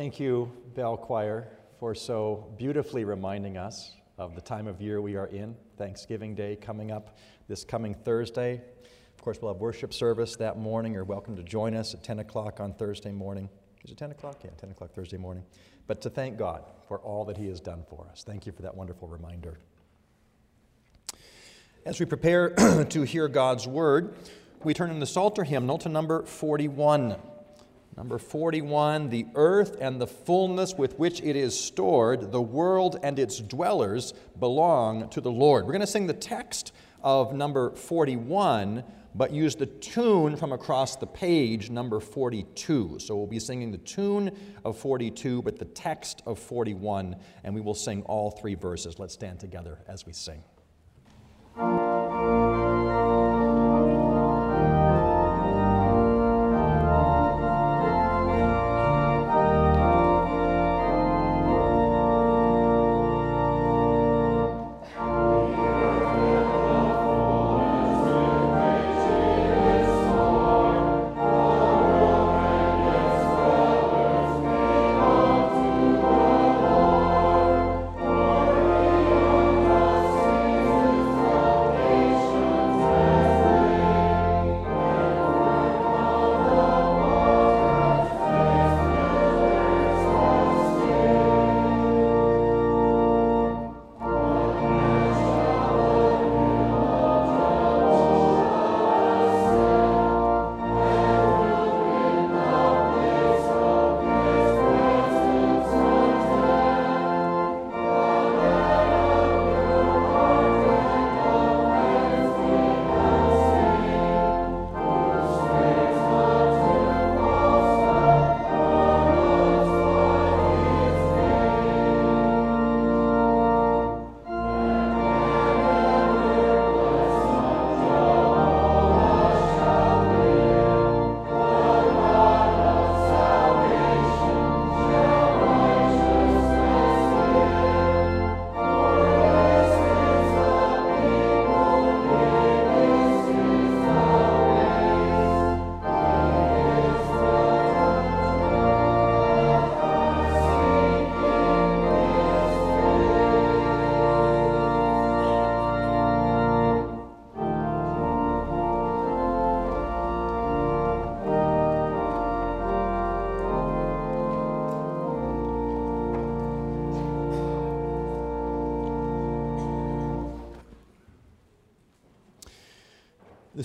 Thank you, Bell Choir, for so beautifully reminding us of the time of year we are in. Thanksgiving Day coming up this coming Thursday. Of course, we'll have worship service that morning. You're welcome to join us at 10 o'clock on Thursday morning. Is it 10 o'clock? Yeah, 10 o'clock Thursday morning. But to thank God for all that He has done for us. Thank you for that wonderful reminder. As we prepare to hear God's word, we turn in the Psalter hymnal to number 41. Number 41 The earth and the fullness with which it is stored, the world and its dwellers belong to the Lord. We're going to sing the text of number 41, but use the tune from across the page, number 42. So we'll be singing the tune of 42, but the text of 41, and we will sing all three verses. Let's stand together as we sing.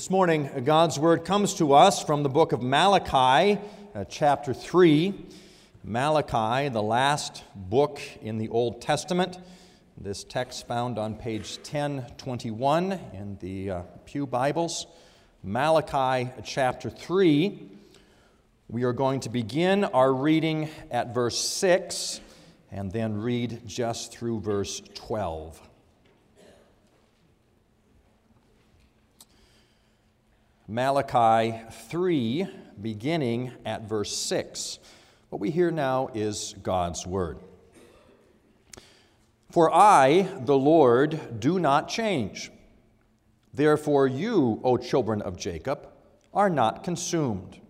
This morning, God's word comes to us from the book of Malachi, uh, chapter 3. Malachi, the last book in the Old Testament. This text found on page 1021 in the uh, Pew Bibles. Malachi, chapter 3. We are going to begin our reading at verse 6 and then read just through verse 12. Malachi 3, beginning at verse 6. What we hear now is God's word. For I, the Lord, do not change. Therefore, you, O children of Jacob, are not consumed.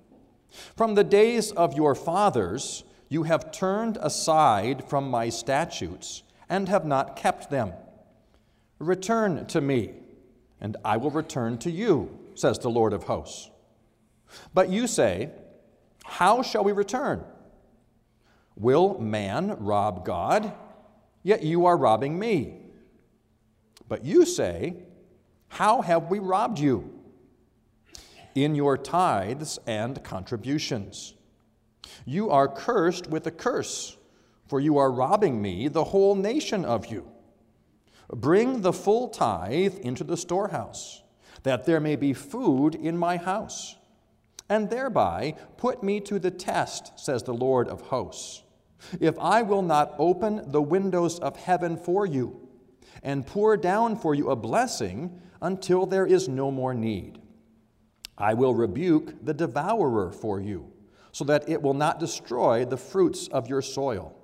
From the days of your fathers, you have turned aside from my statutes and have not kept them. Return to me, and I will return to you says the Lord of hosts. But you say, How shall we return? Will man rob God? Yet you are robbing me. But you say, How have we robbed you? In your tithes and contributions. You are cursed with a curse, for you are robbing me, the whole nation of you. Bring the full tithe into the storehouse that there may be food in my house, and thereby put me to the test, says the Lord of hosts. If I will not open the windows of heaven for you and pour down for you a blessing until there is no more need, I will rebuke the devourer for you, so that it will not destroy the fruits of your soil,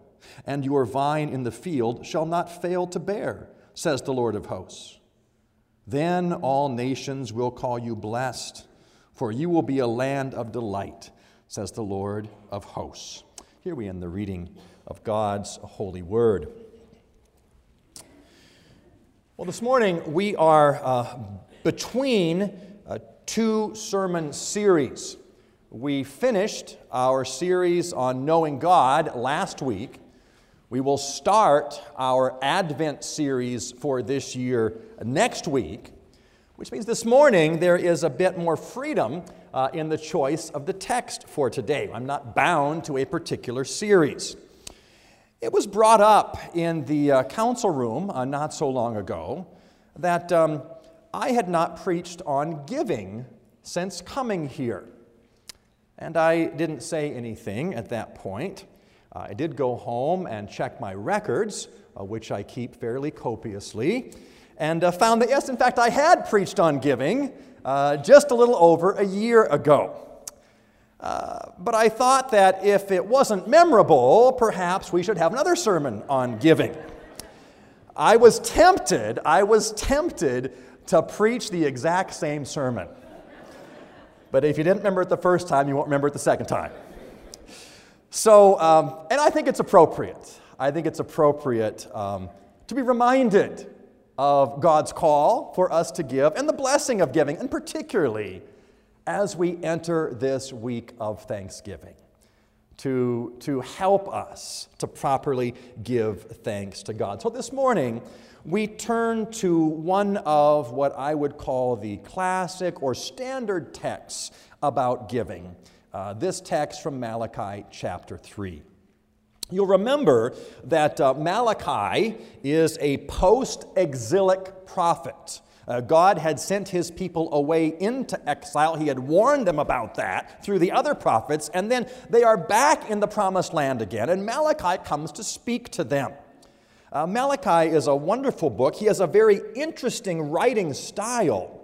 and your vine in the field shall not fail to bear, says the Lord of hosts. Then all nations will call you blessed, for you will be a land of delight, says the Lord of hosts. Here we end the reading of God's holy word. Well, this morning we are uh, between uh, two sermon series. We finished our series on knowing God last week. We will start our Advent series for this year next week, which means this morning there is a bit more freedom uh, in the choice of the text for today. I'm not bound to a particular series. It was brought up in the uh, council room uh, not so long ago that um, I had not preached on giving since coming here. And I didn't say anything at that point. Uh, I did go home and check my records, uh, which I keep fairly copiously, and uh, found that, yes, in fact, I had preached on giving uh, just a little over a year ago. Uh, but I thought that if it wasn't memorable, perhaps we should have another sermon on giving. I was tempted, I was tempted to preach the exact same sermon. But if you didn't remember it the first time, you won't remember it the second time. So, um, and I think it's appropriate. I think it's appropriate um, to be reminded of God's call for us to give and the blessing of giving, and particularly as we enter this week of Thanksgiving, to, to help us to properly give thanks to God. So this morning, we turn to one of what I would call the classic or standard texts about giving. Uh, this text from Malachi chapter 3. You'll remember that uh, Malachi is a post exilic prophet. Uh, God had sent his people away into exile. He had warned them about that through the other prophets, and then they are back in the promised land again, and Malachi comes to speak to them. Uh, Malachi is a wonderful book. He has a very interesting writing style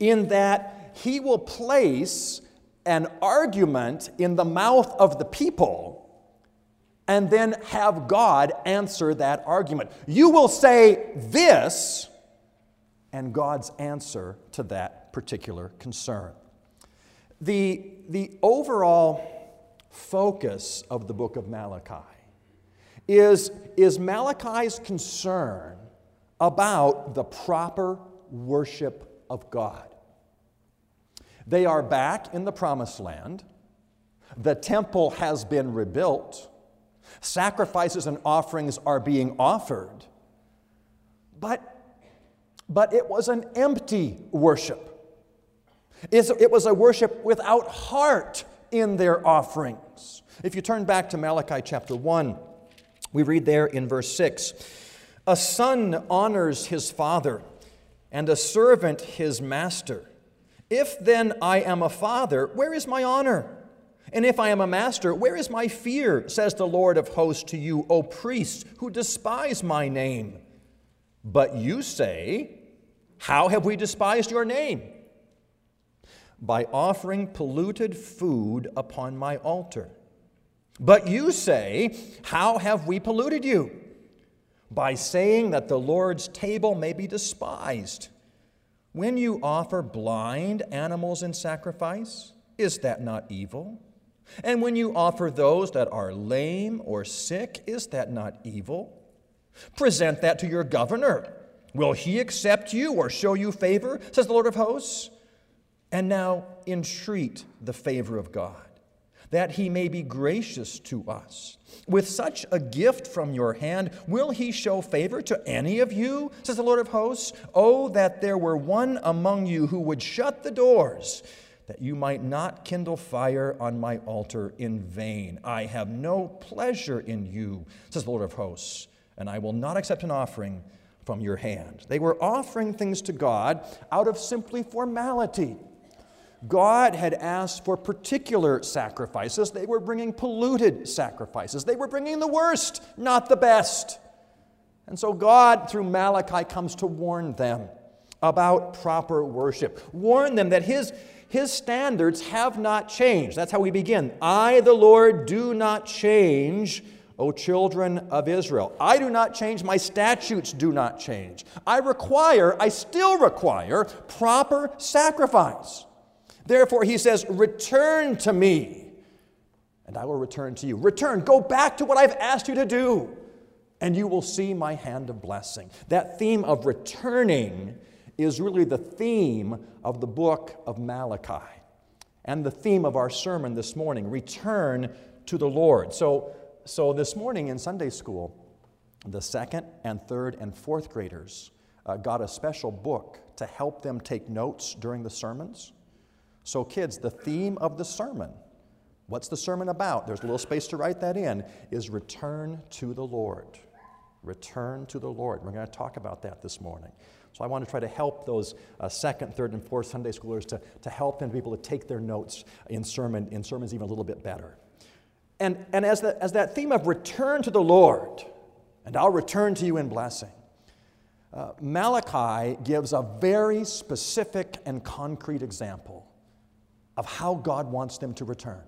in that he will place an argument in the mouth of the people and then have God answer that argument. You will say this, and God's answer to that particular concern. The, the overall focus of the book of Malachi is, is Malachi's concern about the proper worship of God. They are back in the promised land. The temple has been rebuilt. Sacrifices and offerings are being offered. But, but it was an empty worship. It was a worship without heart in their offerings. If you turn back to Malachi chapter 1, we read there in verse 6 A son honors his father, and a servant his master. If then I am a father, where is my honor? And if I am a master, where is my fear? says the Lord of hosts to you, O priests who despise my name. But you say, How have we despised your name? By offering polluted food upon my altar. But you say, How have we polluted you? By saying that the Lord's table may be despised. When you offer blind animals in sacrifice, is that not evil? And when you offer those that are lame or sick, is that not evil? Present that to your governor. Will he accept you or show you favor, says the Lord of hosts? And now entreat the favor of God, that he may be gracious to us. With such a gift from your hand, will he show favor to any of you, says the Lord of hosts? Oh, that there were one among you who would shut the doors that you might not kindle fire on my altar in vain. I have no pleasure in you, says the Lord of hosts, and I will not accept an offering from your hand. They were offering things to God out of simply formality. God had asked for particular sacrifices. They were bringing polluted sacrifices. They were bringing the worst, not the best. And so God, through Malachi, comes to warn them about proper worship, warn them that His, his standards have not changed. That's how we begin. I, the Lord, do not change, O children of Israel. I do not change, my statutes do not change. I require, I still require, proper sacrifice. Therefore, he says, Return to me and I will return to you. Return, go back to what I've asked you to do, and you will see my hand of blessing. That theme of returning is really the theme of the book of Malachi and the theme of our sermon this morning return to the Lord. So, so this morning in Sunday school, the second and third and fourth graders uh, got a special book to help them take notes during the sermons. So, kids, the theme of the sermon, what's the sermon about? There's a little space to write that in, is return to the Lord. Return to the Lord. We're going to talk about that this morning. So I want to try to help those uh, second, third, and fourth Sunday schoolers to, to help them be able to take their notes in, sermon, in sermons even a little bit better. And, and as, the, as that theme of return to the Lord, and I'll return to you in blessing, uh, Malachi gives a very specific and concrete example of how God wants them to return.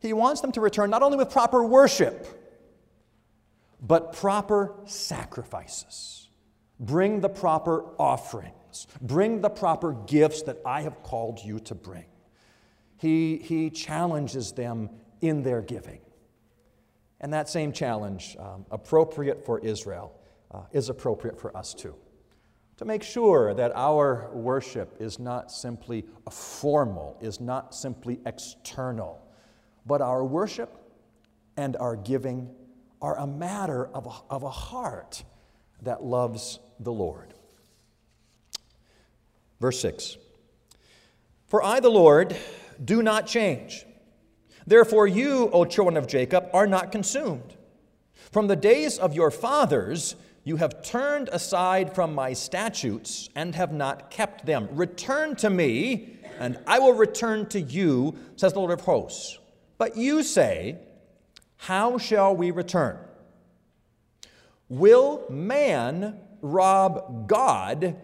He wants them to return not only with proper worship, but proper sacrifices. Bring the proper offerings. Bring the proper gifts that I have called you to bring. He, he challenges them in their giving. And that same challenge, um, appropriate for Israel, uh, is appropriate for us too. To make sure that our worship is not simply formal, is not simply external, but our worship and our giving are a matter of a, of a heart that loves the Lord. Verse 6 For I, the Lord, do not change. Therefore, you, O children of Jacob, are not consumed. From the days of your fathers, you have turned aside from my statutes and have not kept them. Return to me, and I will return to you, says the Lord of hosts. But you say, How shall we return? Will man rob God,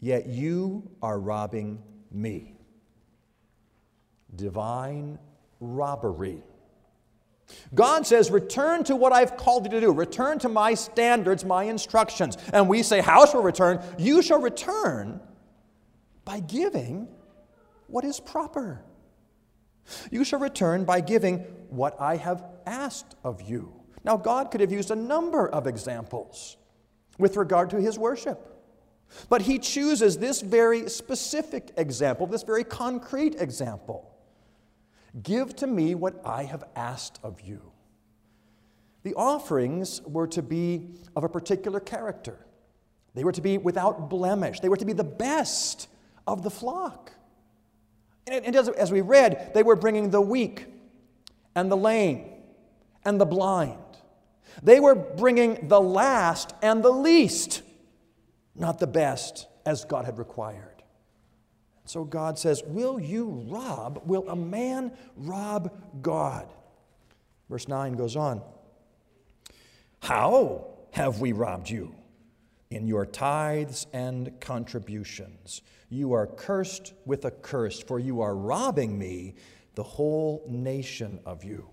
yet you are robbing me. Divine robbery. God says, Return to what I've called you to do. Return to my standards, my instructions. And we say, How shall return? You shall return by giving what is proper. You shall return by giving what I have asked of you. Now, God could have used a number of examples with regard to his worship. But he chooses this very specific example, this very concrete example. Give to me what I have asked of you. The offerings were to be of a particular character. They were to be without blemish. They were to be the best of the flock. And as we read, they were bringing the weak and the lame and the blind they were bringing the last and the least, not the best, as God had required. So God says, Will you rob? Will a man rob God? Verse 9 goes on How have we robbed you? In your tithes and contributions. You are cursed with a curse, for you are robbing me, the whole nation of you.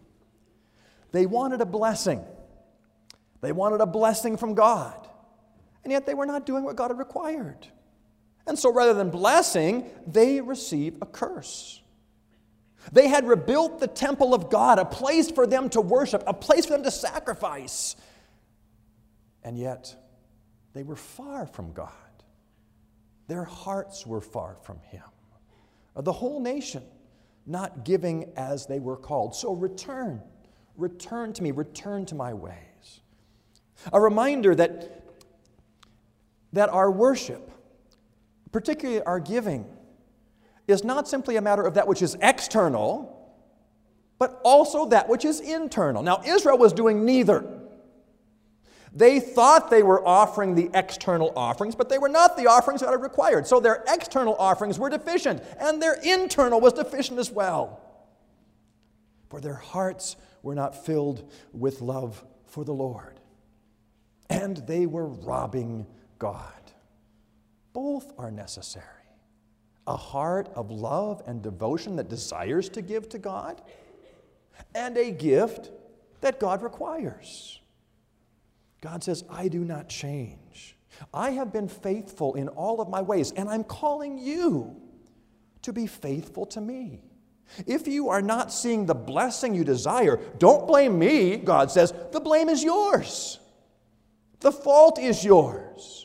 They wanted a blessing. They wanted a blessing from God, and yet they were not doing what God had required. And so rather than blessing, they receive a curse. They had rebuilt the temple of God, a place for them to worship, a place for them to sacrifice. And yet, they were far from God. Their hearts were far from Him. The whole nation not giving as they were called. So return, return to me, return to my ways. A reminder that, that our worship, particularly our giving, is not simply a matter of that which is external, but also that which is internal. Now, Israel was doing neither. They thought they were offering the external offerings, but they were not the offerings that are required. So their external offerings were deficient, and their internal was deficient as well. For their hearts were not filled with love for the Lord and they were robbing God. Both are necessary. A heart of love and devotion that desires to give to God, and a gift that God requires. God says, I do not change. I have been faithful in all of my ways, and I'm calling you to be faithful to me. If you are not seeing the blessing you desire, don't blame me, God says. The blame is yours. The fault is yours.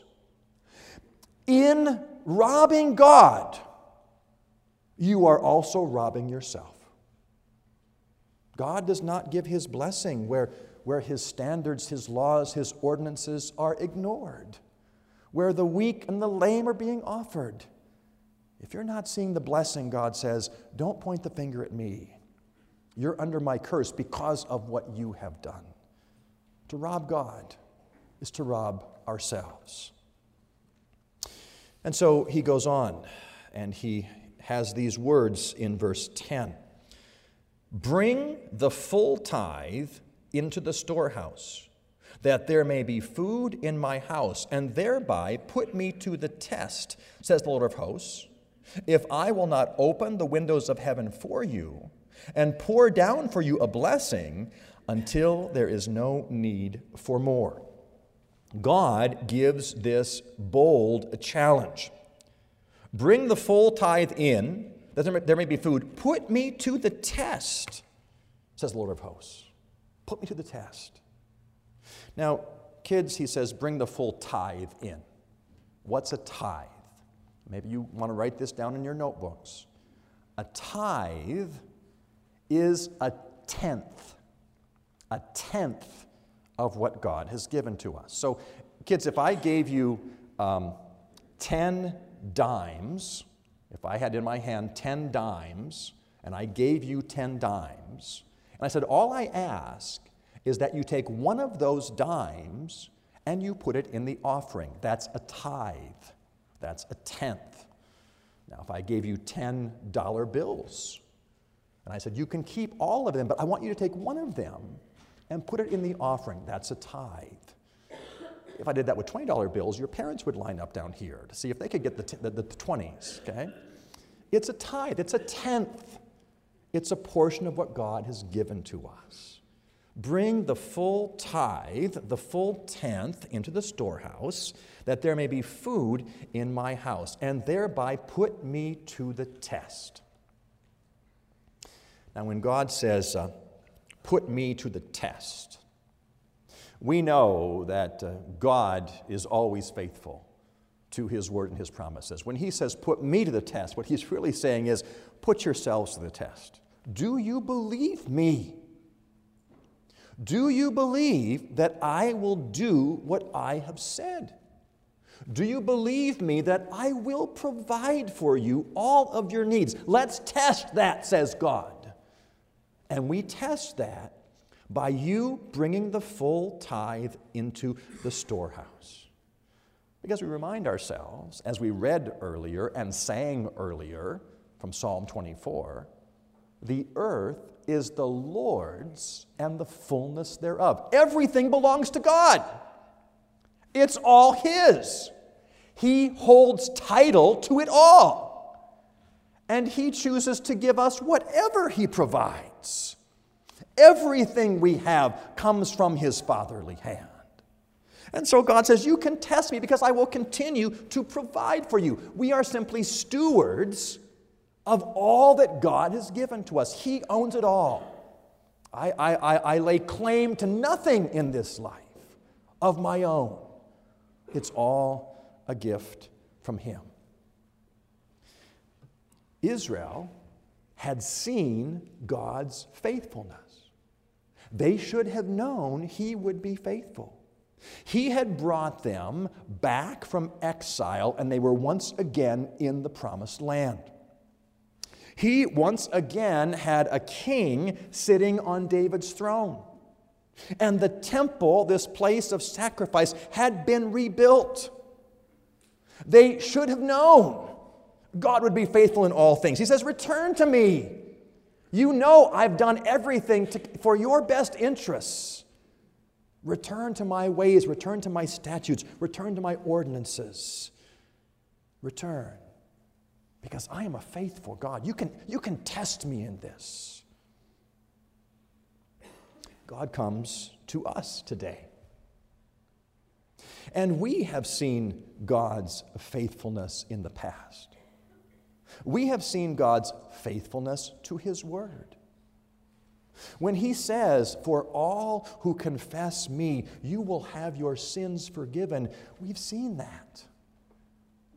In robbing God, you are also robbing yourself. God does not give his blessing where, where his standards, his laws, his ordinances are ignored, where the weak and the lame are being offered. If you're not seeing the blessing, God says, don't point the finger at me. You're under my curse because of what you have done. To rob God is to rob ourselves. And so he goes on and he has these words in verse 10 Bring the full tithe into the storehouse, that there may be food in my house, and thereby put me to the test, says the Lord of hosts, if I will not open the windows of heaven for you and pour down for you a blessing until there is no need for more. God gives this bold challenge. Bring the full tithe in, that there may be food. Put me to the test, says the Lord of hosts. Put me to the test. Now, kids, he says, bring the full tithe in. What's a tithe? Maybe you want to write this down in your notebooks. A tithe is a tenth, a tenth of what God has given to us. So, kids, if I gave you um, 10 dimes, if I had in my hand 10 dimes, and I gave you 10 dimes, and I said, All I ask is that you take one of those dimes and you put it in the offering. That's a tithe. That's a tenth. Now, if I gave you $10 bills, and I said, You can keep all of them, but I want you to take one of them and put it in the offering, that's a tithe. If I did that with $20 bills, your parents would line up down here to see if they could get the, t- the, the 20s, okay? It's a tithe, it's a tenth. It's a portion of what God has given to us. Bring the full tithe, the full tenth, into the storehouse, that there may be food in my house, and thereby put me to the test. Now, when God says, uh, put me to the test, we know that uh, God is always faithful to his word and his promises. When he says, put me to the test, what he's really saying is, put yourselves to the test. Do you believe me? Do you believe that I will do what I have said? Do you believe me that I will provide for you all of your needs? Let's test that, says God. And we test that by you bringing the full tithe into the storehouse. Because we remind ourselves, as we read earlier and sang earlier from Psalm 24, the earth is the Lord's and the fullness thereof. Everything belongs to God, it's all His. He holds title to it all. And He chooses to give us whatever He provides. Everything we have comes from His fatherly hand. And so God says, You can test me because I will continue to provide for you. We are simply stewards of all that God has given to us. He owns it all. I, I, I, I lay claim to nothing in this life of my own. It's all a gift from Him. Israel had seen God's faithfulness. They should have known he would be faithful. He had brought them back from exile, and they were once again in the promised land. He once again had a king sitting on David's throne. And the temple, this place of sacrifice, had been rebuilt. They should have known God would be faithful in all things. He says, Return to me. You know I've done everything to, for your best interests. Return to my ways, return to my statutes, return to my ordinances. Return. Because I am a faithful God. You can, you can test me in this. God comes to us today. And we have seen God's faithfulness in the past. We have seen God's faithfulness to His Word. When He says, For all who confess me, you will have your sins forgiven, we've seen that.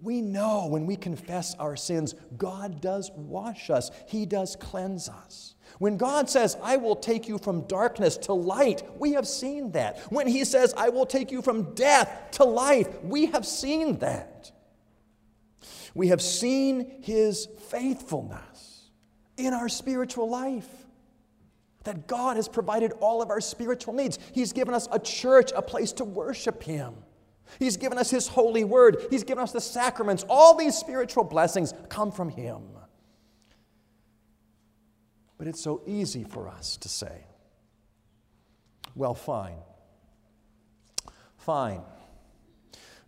We know when we confess our sins, God does wash us, He does cleanse us. When God says, I will take you from darkness to light, we have seen that. When He says, I will take you from death to life, we have seen that. We have seen His faithfulness in our spiritual life. That God has provided all of our spiritual needs. He's given us a church, a place to worship Him. He's given us His holy word. He's given us the sacraments. All these spiritual blessings come from Him. But it's so easy for us to say, well, fine. Fine.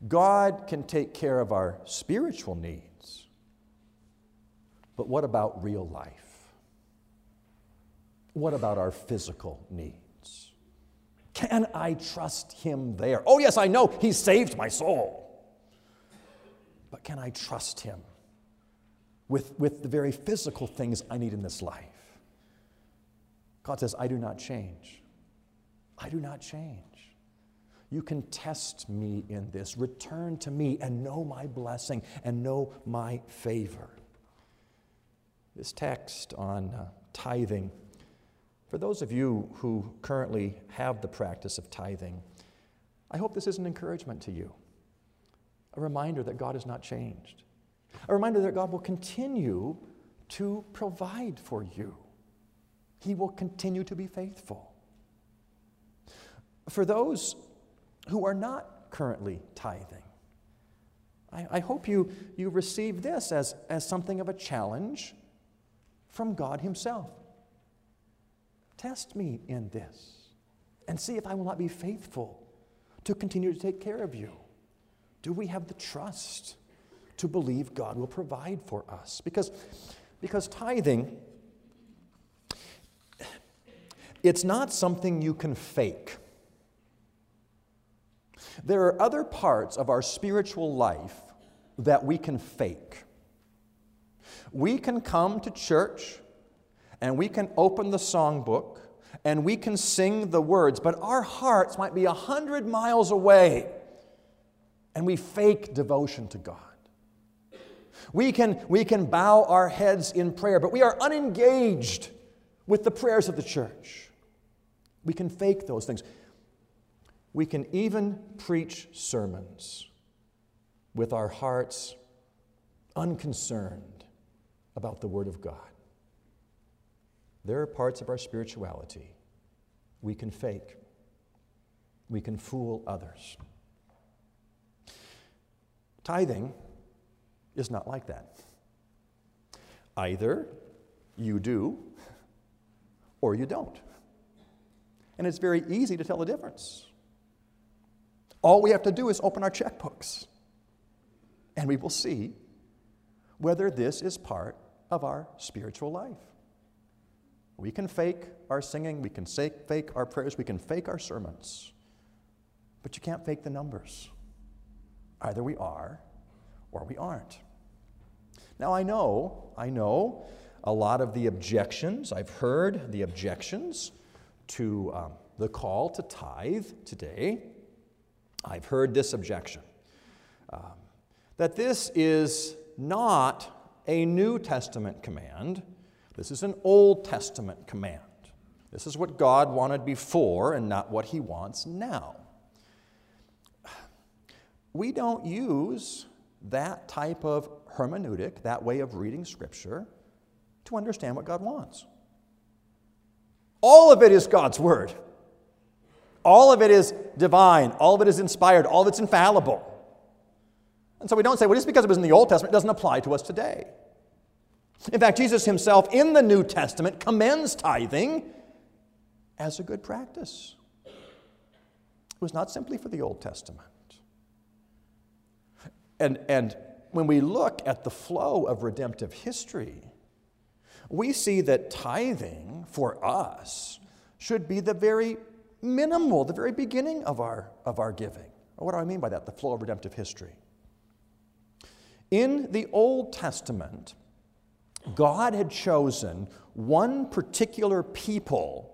God can take care of our spiritual needs. But what about real life? What about our physical needs? Can I trust him there? Oh, yes, I know he saved my soul. But can I trust him with, with the very physical things I need in this life? God says, I do not change. I do not change. You can test me in this. Return to me and know my blessing and know my favor. This text on uh, tithing for those of you who currently have the practice of tithing, I hope this is an encouragement to you. A reminder that God has not changed. A reminder that God will continue to provide for you. He will continue to be faithful. For those who are not currently tithing, I, I hope you, you receive this as, as something of a challenge from God Himself. Test me in this and see if I will not be faithful to continue to take care of you. Do we have the trust to believe God will provide for us? Because, because tithing, it's not something you can fake. There are other parts of our spiritual life that we can fake. We can come to church and we can open the songbook and we can sing the words, but our hearts might be a hundred miles away and we fake devotion to God. We can, we can bow our heads in prayer, but we are unengaged with the prayers of the church. We can fake those things. We can even preach sermons with our hearts unconcerned about the Word of God. There are parts of our spirituality we can fake, we can fool others. Tithing is not like that. Either you do or you don't. And it's very easy to tell the difference. All we have to do is open our checkbooks, and we will see whether this is part of our spiritual life. We can fake our singing, we can fake our prayers, we can fake our sermons, but you can't fake the numbers. Either we are or we aren't. Now, I know, I know a lot of the objections, I've heard the objections to um, the call to tithe today. I've heard this objection um, that this is not a New Testament command this is an Old Testament command. This is what God wanted before and not what He wants now. We don't use that type of hermeneutic, that way of reading Scripture, to understand what God wants. All of it is God's Word. All of it is divine. All of it is inspired. All of it's infallible. And so we don't say, well, just because it was in the Old Testament, doesn't apply to us today. In fact, Jesus himself in the New Testament commends tithing as a good practice. It was not simply for the Old Testament. And, and when we look at the flow of redemptive history, we see that tithing for us should be the very minimal, the very beginning of our, of our giving. What do I mean by that? The flow of redemptive history. In the Old Testament, God had chosen one particular people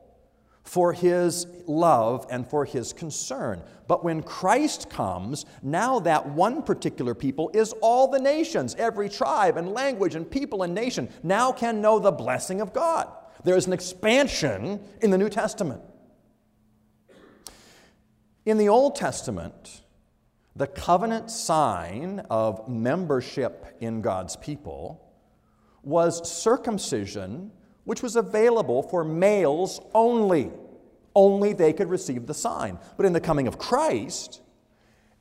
for his love and for his concern. But when Christ comes, now that one particular people is all the nations, every tribe and language and people and nation now can know the blessing of God. There is an expansion in the New Testament. In the Old Testament, the covenant sign of membership in God's people was circumcision which was available for males only. Only they could receive the sign. But in the coming of Christ,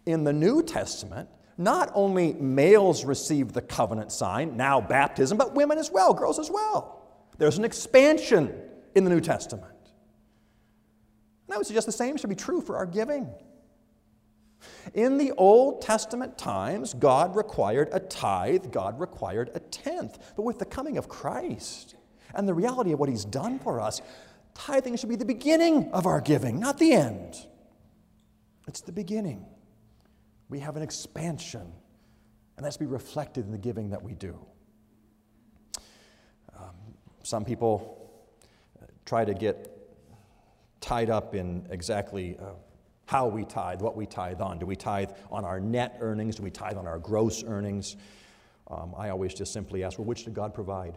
in the New Testament, not only males receive the covenant sign, now baptism, but women as well, girls as well. There's an expansion in the New Testament. And I would suggest the same should be true for our giving. In the Old Testament times, God required a tithe, God required a tenth. But with the coming of Christ, and the reality of what He's done for us, tithing should be the beginning of our giving, not the end. It's the beginning. We have an expansion, and that's to be reflected in the giving that we do. Um, some people uh, try to get tied up in exactly uh, how we tithe, what we tithe on. Do we tithe on our net earnings? Do we tithe on our gross earnings? Um, I always just simply ask, well, which did God provide?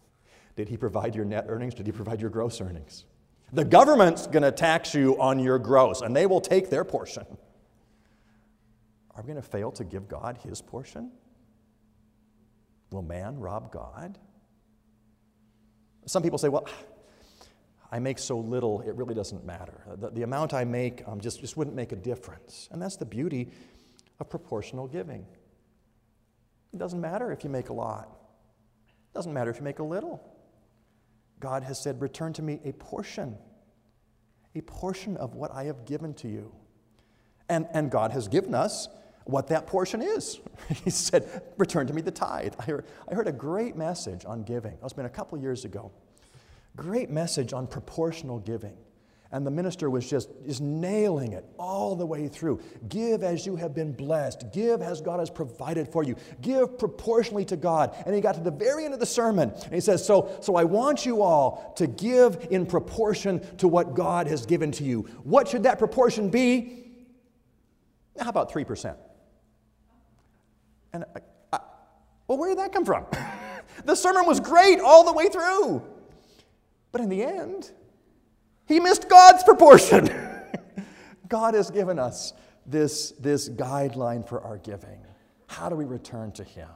Did he provide your net earnings? Did he provide your gross earnings? The government's going to tax you on your gross, and they will take their portion. Are we going to fail to give God his portion? Will man rob God? Some people say, well, I make so little, it really doesn't matter. The, the amount I make um, just, just wouldn't make a difference. And that's the beauty of proportional giving. It doesn't matter if you make a lot, it doesn't matter if you make a little. God has said, Return to me a portion, a portion of what I have given to you. And, and God has given us what that portion is. he said, Return to me the tithe. I heard, I heard a great message on giving. It's been a couple years ago. Great message on proportional giving. And the minister was just, just nailing it all the way through. Give as you have been blessed. Give as God has provided for you. Give proportionally to God. And he got to the very end of the sermon and he says, So, so I want you all to give in proportion to what God has given to you. What should that proportion be? How about 3%? And I, I, well, where did that come from? the sermon was great all the way through. But in the end, he missed God's proportion. God has given us this, this guideline for our giving. How do we return to Him?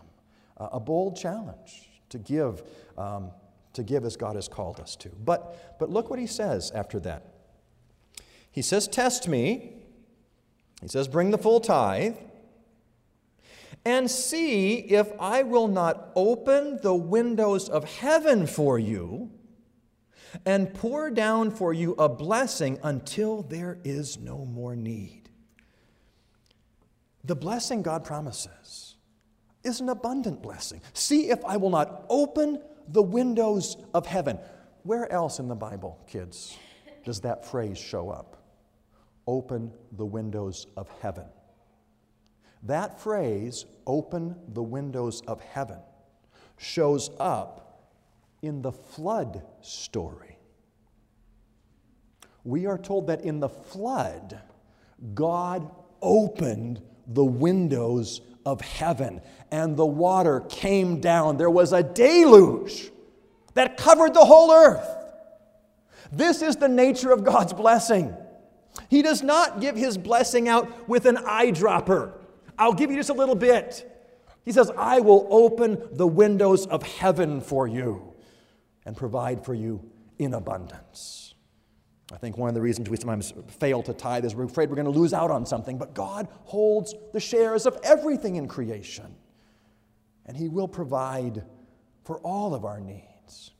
Uh, a bold challenge to give, um, to give as God has called us to. But, but look what He says after that. He says, Test me. He says, Bring the full tithe. And see if I will not open the windows of heaven for you and pour down for you a blessing until there is no more need. The blessing God promises is an abundant blessing. See if I will not open the windows of heaven. Where else in the Bible, kids, does that phrase show up? Open the windows of heaven. That phrase, open the windows of heaven, shows up in the flood story. We are told that in the flood, God opened the windows of heaven and the water came down. There was a deluge that covered the whole earth. This is the nature of God's blessing. He does not give his blessing out with an eyedropper. I'll give you just a little bit. He says, I will open the windows of heaven for you and provide for you in abundance. I think one of the reasons we sometimes fail to tithe is we're afraid we're going to lose out on something, but God holds the shares of everything in creation, and He will provide for all of our needs.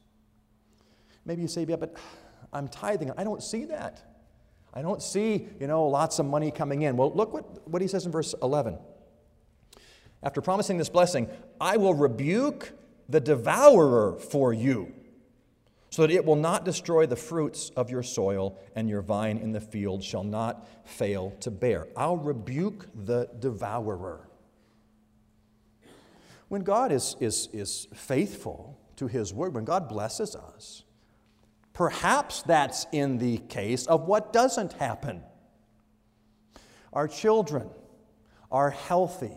Maybe you say, yeah, but I'm tithing. I don't see that. I don't see, you know, lots of money coming in. Well, look what, what he says in verse 11. After promising this blessing, I will rebuke the devourer for you so that it will not destroy the fruits of your soil, and your vine in the field shall not fail to bear. I'll rebuke the devourer. When God is, is, is faithful to His Word, when God blesses us, perhaps that's in the case of what doesn't happen. Our children are healthy.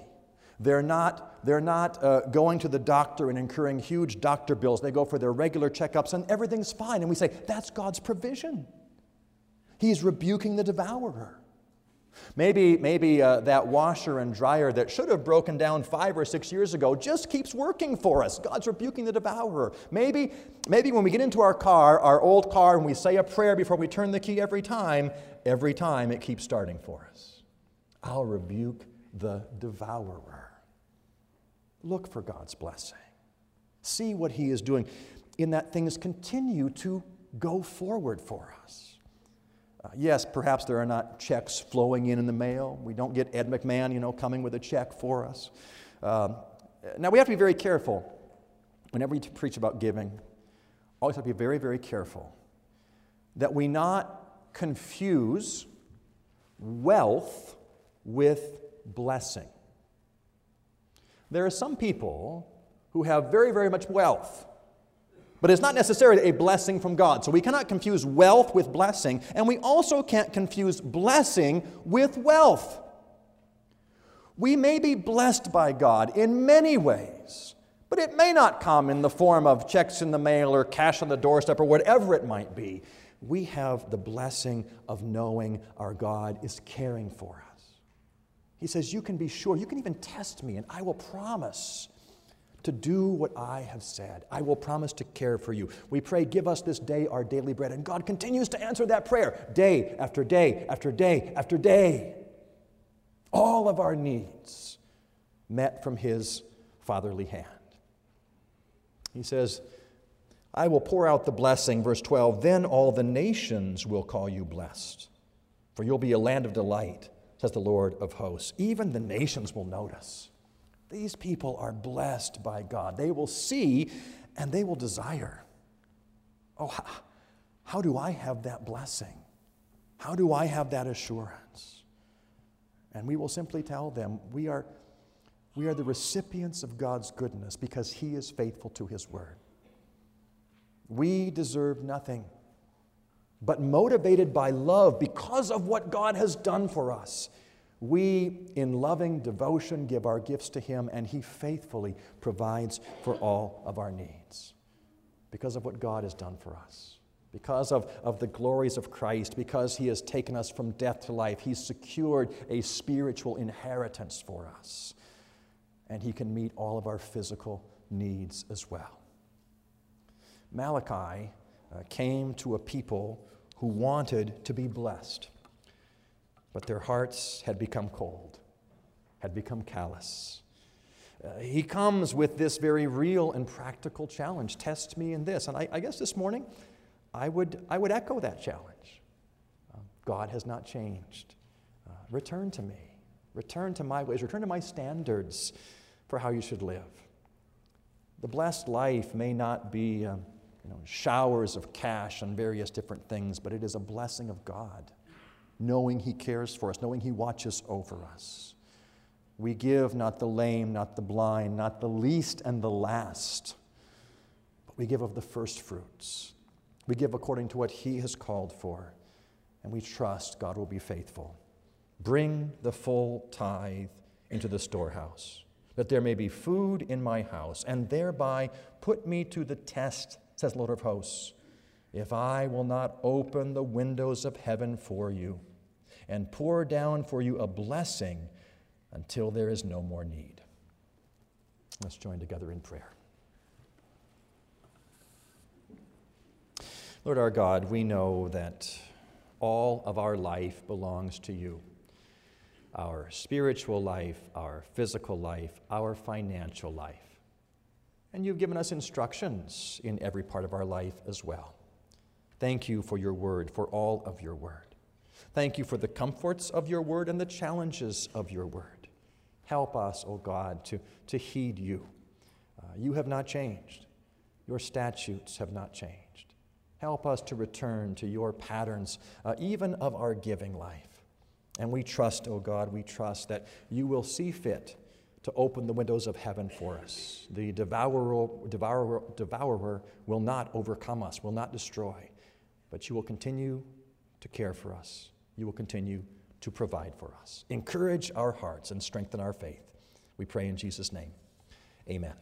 They're not, they're not uh, going to the doctor and incurring huge doctor bills. They go for their regular checkups and everything's fine. And we say, that's God's provision. He's rebuking the devourer. Maybe, maybe uh, that washer and dryer that should have broken down five or six years ago just keeps working for us. God's rebuking the devourer. Maybe, maybe when we get into our car, our old car, and we say a prayer before we turn the key every time, every time it keeps starting for us. I'll rebuke the devourer. Look for God's blessing. See what He is doing in that things continue to go forward for us. Uh, yes, perhaps there are not checks flowing in in the mail. We don't get Ed McMahon, you know, coming with a check for us. Um, now, we have to be very careful whenever we preach about giving. Always have to be very, very careful that we not confuse wealth with blessing. There are some people who have very, very much wealth but it's not necessarily a blessing from God. So we cannot confuse wealth with blessing, and we also can't confuse blessing with wealth. We may be blessed by God in many ways, but it may not come in the form of checks in the mail or cash on the doorstep or whatever it might be. We have the blessing of knowing our God is caring for us. He says, You can be sure, you can even test me, and I will promise to do what I have said. I will promise to care for you. We pray, Give us this day our daily bread. And God continues to answer that prayer day after day after day after day. All of our needs met from His fatherly hand. He says, I will pour out the blessing, verse 12, then all the nations will call you blessed, for you'll be a land of delight, says the Lord of hosts. Even the nations will notice. These people are blessed by God. They will see and they will desire. Oh, how, do I have that blessing? How do I have that assurance? And we will simply tell them we are, we are the recipients of God's goodness because He is faithful to His word. We deserve nothing, but motivated by love because of what God has done for us we, in loving devotion, give our gifts to Him, and He faithfully provides for all of our needs because of what God has done for us. Because of, of the glories of Christ, because He has taken us from death to life, He's secured a spiritual inheritance for us. And He can meet all of our physical needs as well. Malachi came to a people who wanted to be blessed but their hearts had become cold, had become callous. Uh, he comes with this very real and practical challenge test me in this. And I, I guess this morning, I would, I would echo that challenge. Uh, God has not changed. Uh, return to me. Return to my ways. Return to my standards for how you should live. The blessed life may not be um, you know, showers of cash and various different things, but it is a blessing of God knowing He cares for us, knowing He watches over us. We give not the lame, not the blind, not the least and the last, but we give of the first fruits. We give according to what He has called for, and we trust God will be faithful. Bring the full tithe into the storehouse, that there may be food in my house, and thereby put me to the test, says Lord of hosts if I will not open the windows of heaven for you and pour down for you a blessing until there is no more need. Let's join together in prayer. Lord our God, we know that all of our life belongs to you our spiritual life, our physical life, our financial life. And you've given us instructions in every part of our life as well. Thank you for your word, for all of your word. Thank you for the comforts of your word and the challenges of your word. Help us, O oh God, to, to heed you. Uh, you have not changed, your statutes have not changed. Help us to return to your patterns, uh, even of our giving life. And we trust, O oh God, we trust that you will see fit to open the windows of heaven for us. The devourer, devourer, devourer will not overcome us, will not destroy, but you will continue to care for us. You will continue to provide for us. Encourage our hearts and strengthen our faith. We pray in Jesus' name. Amen.